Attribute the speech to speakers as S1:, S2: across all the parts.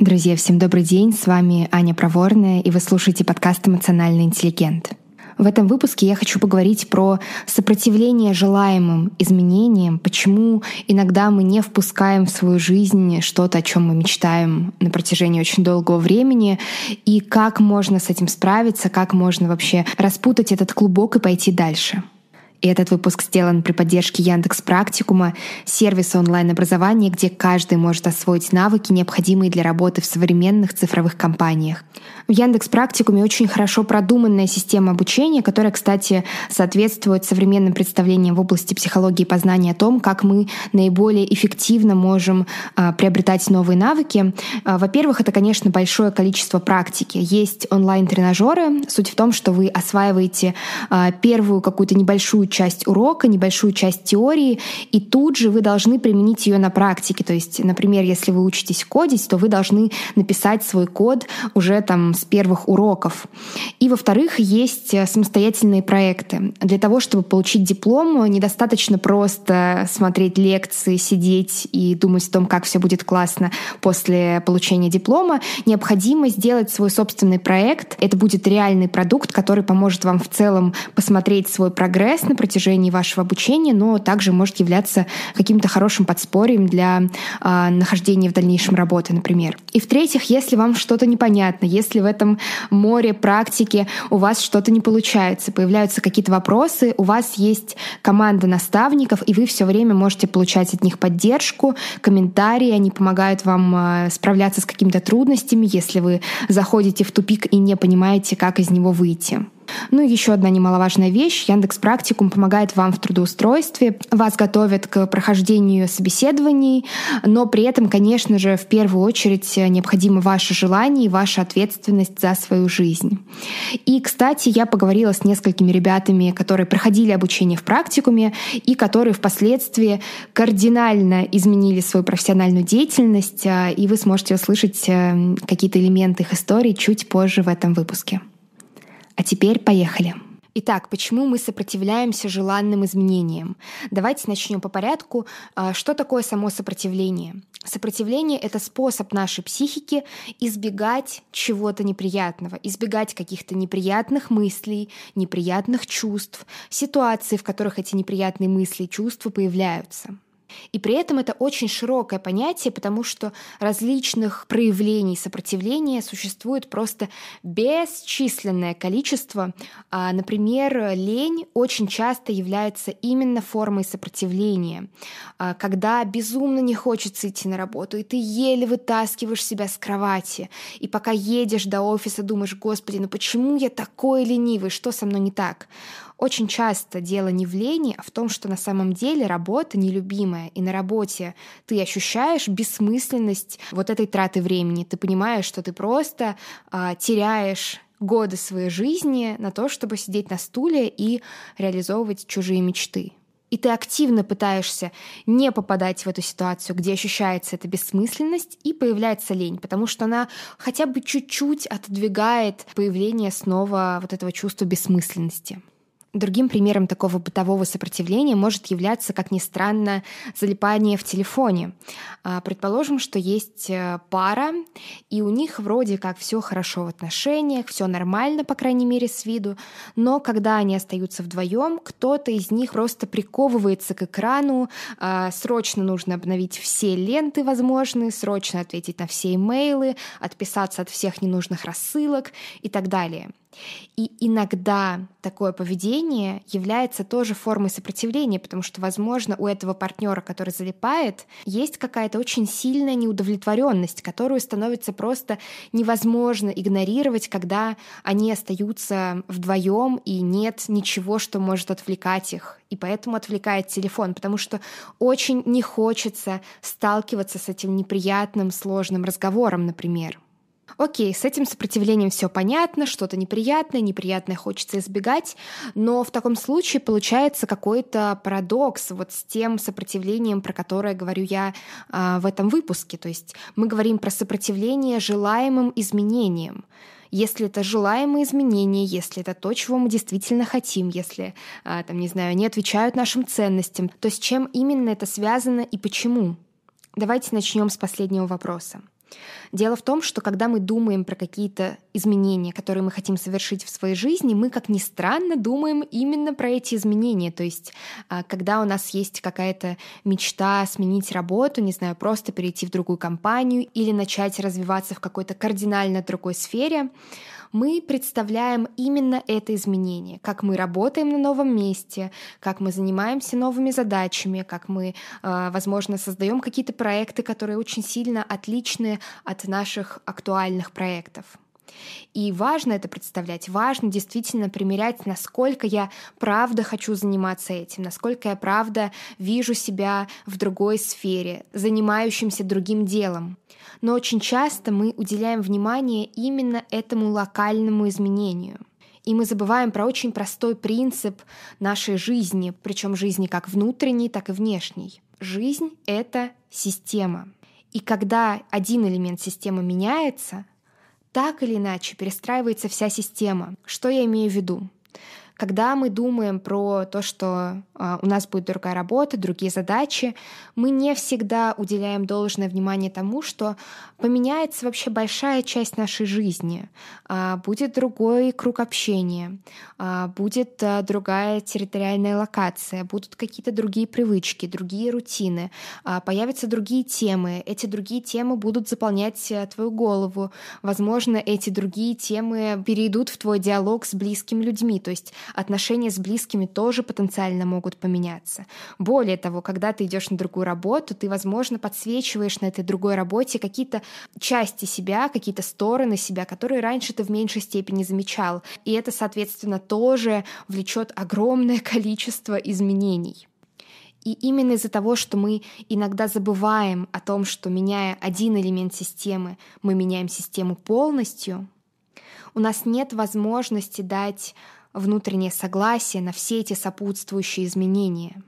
S1: Друзья, всем добрый день. С вами Аня Проворная, и вы слушаете подкаст «Эмоциональный интеллигент». В этом выпуске я хочу поговорить про сопротивление желаемым изменениям, почему иногда мы не впускаем в свою жизнь что-то, о чем мы мечтаем на протяжении очень долгого времени, и как можно с этим справиться, как можно вообще распутать этот клубок и пойти дальше. И этот выпуск сделан при поддержке Яндекс Практикума, сервиса онлайн-образования, где каждый может освоить навыки, необходимые для работы в современных цифровых компаниях. В Яндекс Практикуме очень хорошо продуманная система обучения, которая, кстати, соответствует современным представлениям в области психологии и познания о том, как мы наиболее эффективно можем а, приобретать новые навыки. А, во-первых, это, конечно, большое количество практики. Есть онлайн-тренажеры. Суть в том, что вы осваиваете а, первую какую-то небольшую часть урока, небольшую часть теории, и тут же вы должны применить ее на практике. То есть, например, если вы учитесь кодить, то вы должны написать свой код уже там с первых уроков. И, во-вторых, есть самостоятельные проекты. Для того, чтобы получить диплом, недостаточно просто смотреть лекции, сидеть и думать о том, как все будет классно после получения диплома. Необходимо сделать свой собственный проект. Это будет реальный продукт, который поможет вам в целом посмотреть свой прогресс, протяжении вашего обучения, но также может являться каким-то хорошим подспорьем для э, нахождения в дальнейшем работы, например. И в-третьих, если вам что-то непонятно, если в этом море практики у вас что-то не получается, появляются какие-то вопросы, у вас есть команда наставников, и вы все время можете получать от них поддержку, комментарии, они помогают вам э, справляться с какими-то трудностями, если вы заходите в тупик и не понимаете, как из него выйти. Ну и еще одна немаловажная вещь. Яндекс Практикум помогает вам в трудоустройстве. Вас готовят к прохождению собеседований, но при этом, конечно же, в первую очередь необходимо ваше желание и ваша ответственность за свою жизнь. И, кстати, я поговорила с несколькими ребятами, которые проходили обучение в практикуме и которые впоследствии кардинально изменили свою профессиональную деятельность, и вы сможете услышать э, какие-то элементы их истории чуть позже в этом выпуске. А теперь поехали. Итак, почему мы сопротивляемся желанным изменениям? Давайте начнем по порядку. А, что такое само сопротивление? Сопротивление — это способ нашей психики избегать чего-то неприятного, избегать каких-то неприятных мыслей, неприятных чувств, ситуаций, в которых эти неприятные мысли и чувства появляются. И при этом это очень широкое понятие, потому что различных проявлений сопротивления существует просто бесчисленное количество. А, например, лень очень часто является именно формой сопротивления. А, когда безумно не хочется идти на работу, и ты еле вытаскиваешь себя с кровати, и пока едешь до офиса, думаешь, господи, ну почему я такой ленивый, что со мной не так? Очень часто дело не в лени, а в том, что на самом деле работа нелюбимая, и на работе ты ощущаешь бессмысленность вот этой траты времени. Ты понимаешь, что ты просто а, теряешь годы своей жизни на то, чтобы сидеть на стуле и реализовывать чужие мечты. И ты активно пытаешься не попадать в эту ситуацию, где ощущается эта бессмысленность и появляется лень, потому что она хотя бы чуть-чуть отодвигает появление снова вот этого чувства бессмысленности. Другим примером такого бытового сопротивления может являться, как ни странно, залипание в телефоне. А, предположим, что есть э, пара, и у них вроде как все хорошо в отношениях, все нормально, по крайней мере, с виду, но когда они остаются вдвоем, кто-то из них просто приковывается к экрану, а, срочно нужно обновить все ленты возможные, срочно ответить на все имейлы, отписаться от всех ненужных рассылок и так далее. И иногда такое поведение является тоже формой сопротивления, потому что, возможно, у этого партнера, который залипает, есть какая-то очень сильная неудовлетворенность, которую становится просто невозможно игнорировать, когда они остаются вдвоем и нет ничего, что может отвлекать их. И поэтому отвлекает телефон, потому что очень не хочется сталкиваться с этим неприятным, сложным разговором, например. Окей, с этим сопротивлением все понятно, что-то неприятное, неприятное хочется избегать, но в таком случае получается какой-то парадокс вот с тем сопротивлением, про которое говорю я э, в этом выпуске. То есть мы говорим про сопротивление желаемым изменениям если это желаемые изменения, если это то, чего мы действительно хотим, если, а, там, не знаю, не отвечают нашим ценностям, то с чем именно это связано и почему? Давайте начнем с последнего вопроса. Дело в том, что когда мы думаем про какие-то изменения, которые мы хотим совершить в своей жизни, мы, как ни странно, думаем именно про эти изменения. То есть, а, когда у нас есть какая-то мечта сменить работу, не знаю, просто перейти в другую компанию или начать развиваться в какой-то кардинально другой сфере, мы представляем именно это изменение, как мы работаем на новом месте, как мы занимаемся новыми задачами, как мы, а, возможно, создаем какие-то проекты, которые очень сильно отличны от наших актуальных проектов. И важно это представлять, важно действительно примерять, насколько я правда хочу заниматься этим, насколько я правда вижу себя в другой сфере, занимающимся другим делом. Но очень часто мы уделяем внимание именно этому локальному изменению. И мы забываем про очень простой принцип нашей жизни, причем жизни как внутренней, так и внешней. Жизнь — это система. И когда один элемент системы меняется, так или иначе перестраивается вся система. Что я имею в виду? Когда мы думаем про то, что э, у нас будет другая работа, другие задачи, мы не всегда уделяем должное внимание тому, что поменяется вообще большая часть нашей жизни. Э, будет другой круг общения, э, будет другая территориальная локация, будут какие-то другие привычки, другие рутины, появятся другие темы. Эти другие темы будут заполнять э, твою голову. Возможно, эти другие темы перейдут в твой диалог с близкими людьми. То есть отношения с близкими тоже потенциально могут поменяться. Более того, когда ты идешь на другую работу, ты, возможно, подсвечиваешь на этой другой работе какие-то части себя, какие-то стороны себя, которые раньше ты в меньшей степени замечал. И это, соответственно, тоже влечет огромное количество изменений. И именно из-за того, что мы иногда забываем о том, что меняя один элемент системы, мы меняем систему полностью, у нас нет возможности дать внутреннее согласие на все эти сопутствующие изменения.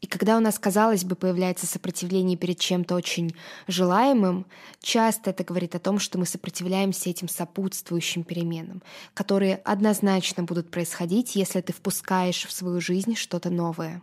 S1: И когда у нас, казалось бы, появляется сопротивление перед чем-то очень желаемым, часто это говорит о том, что мы сопротивляемся этим сопутствующим переменам, которые однозначно будут происходить, если ты впускаешь в свою жизнь что-то новое.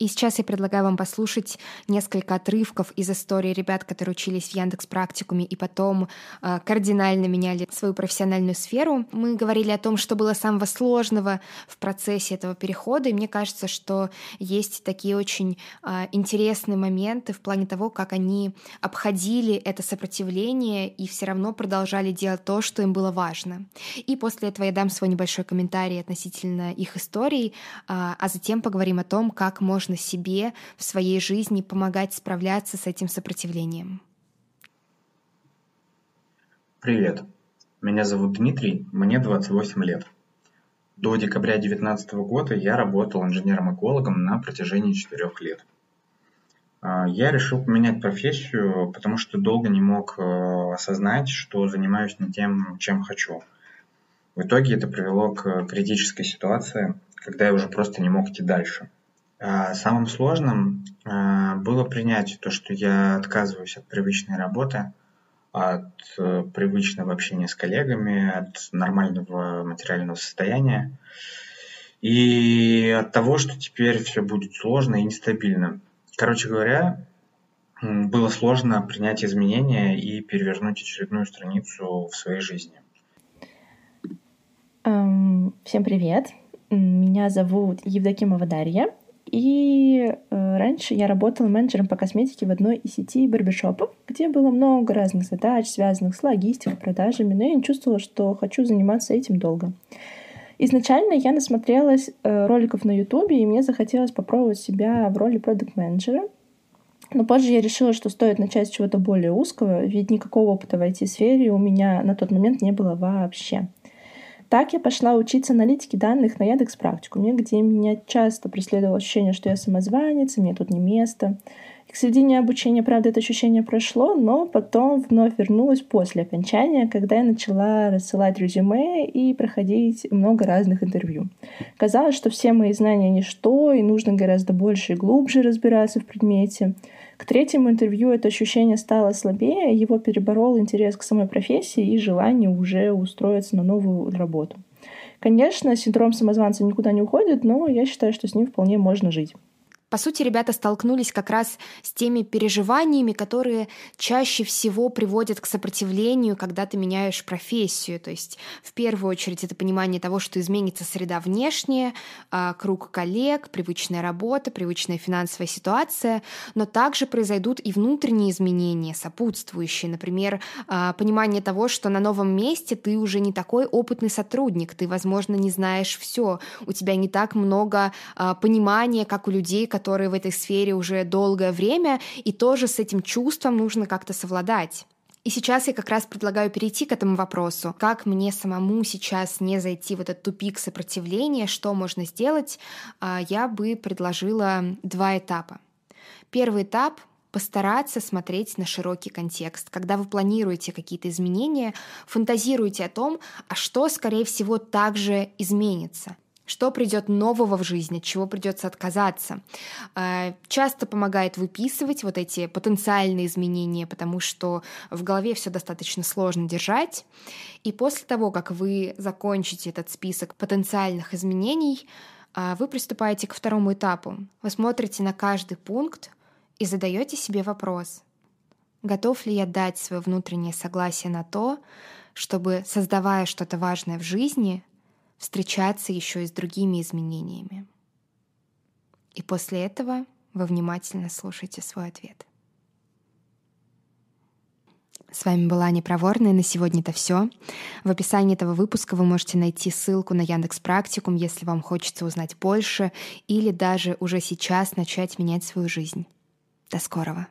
S1: И сейчас я предлагаю вам послушать несколько отрывков из истории ребят, которые учились в Яндекс практикуме и потом э, кардинально меняли свою профессиональную сферу. Мы говорили о том, что было самого сложного в процессе этого перехода, и мне кажется, что есть такие очень э, интересные моменты в плане того, как они обходили это сопротивление и все равно продолжали делать то, что им было важно. И после этого я дам свой небольшой комментарий относительно их историй, э, а затем поговорим о том, как можно можно себе в своей жизни помогать справляться с этим сопротивлением?
S2: Привет, меня зовут Дмитрий, мне 28 лет. До декабря 2019 года я работал инженером-экологом на протяжении 4 лет. А, я решил поменять профессию, потому что долго не мог э, осознать, что занимаюсь не тем, чем хочу. В итоге это привело к критической ситуации, когда я уже просто не мог идти дальше – самым сложным а, было принять то, что я отказываюсь от привычной работы, от э, привычного общения с коллегами, от нормального материального состояния и от того, что теперь все будет сложно и нестабильно. Короче говоря, было сложно принять изменения и перевернуть очередную страницу в своей жизни.
S3: Всем привет! Меня зовут Евдокимова Дарья. И э, раньше я работала менеджером по косметике в одной из сетей барбершопов, где было много разных задач, связанных с логистикой, продажами, но я не чувствовала, что хочу заниматься этим долго. Изначально я насмотрелась э, роликов на Ютубе, и мне захотелось попробовать себя в роли продукт-менеджера. Но позже я решила, что стоит начать с чего-то более узкого, ведь никакого опыта в IT-сфере у меня на тот момент не было вообще. Так я пошла учиться аналитике данных на Яндекс практикуме, где меня часто преследовало ощущение, что я самозванец, и мне тут не место. И к середине обучения, правда, это ощущение прошло, но потом вновь вернулось после окончания, когда я начала рассылать резюме и проходить много разных интервью. Казалось, что все мои знания ничто, и нужно гораздо больше и глубже разбираться в предмете. К третьему интервью это ощущение стало слабее, его переборол интерес к самой профессии и желание уже устроиться на новую работу. Конечно, синдром самозванца никуда не уходит, но я считаю, что с ним вполне можно жить.
S1: По сути, ребята столкнулись как раз с теми переживаниями, которые чаще всего приводят к сопротивлению, когда ты меняешь профессию. То есть, в первую очередь, это понимание того, что изменится среда внешняя, а, круг коллег, привычная работа, привычная финансовая ситуация, но также произойдут и внутренние изменения, сопутствующие. Например, а, понимание того, что на новом месте ты уже не такой опытный сотрудник, ты, возможно, не знаешь все, у тебя не так много а, понимания, как у людей, которые в этой сфере уже долгое время, и тоже с этим чувством нужно как-то совладать. И сейчас я как раз предлагаю перейти к этому вопросу. Как мне самому сейчас не зайти в этот тупик сопротивления, что можно сделать, а, я бы предложила два этапа. Первый этап постараться смотреть на широкий контекст. Когда вы планируете какие-то изменения, фантазируйте о том, а что, скорее всего, также изменится. Что придет нового в жизни, от чего придется отказаться. Э, часто помогает выписывать вот эти потенциальные изменения, потому что в голове все достаточно сложно держать. И после того, как вы закончите этот список потенциальных изменений, э, вы приступаете к второму этапу. Вы смотрите на каждый пункт, и задаете себе вопрос, готов ли я дать свое внутреннее согласие на то, чтобы, создавая что-то важное в жизни, встречаться еще и с другими изменениями. И после этого вы внимательно слушайте свой ответ. С вами была Аня Проворная. На сегодня это все. В описании этого выпуска вы можете найти ссылку на Яндекс Практикум, если вам хочется узнать больше или даже уже сейчас начать менять свою жизнь. До скорого.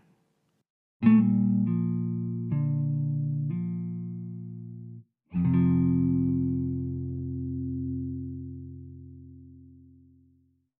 S1: thank you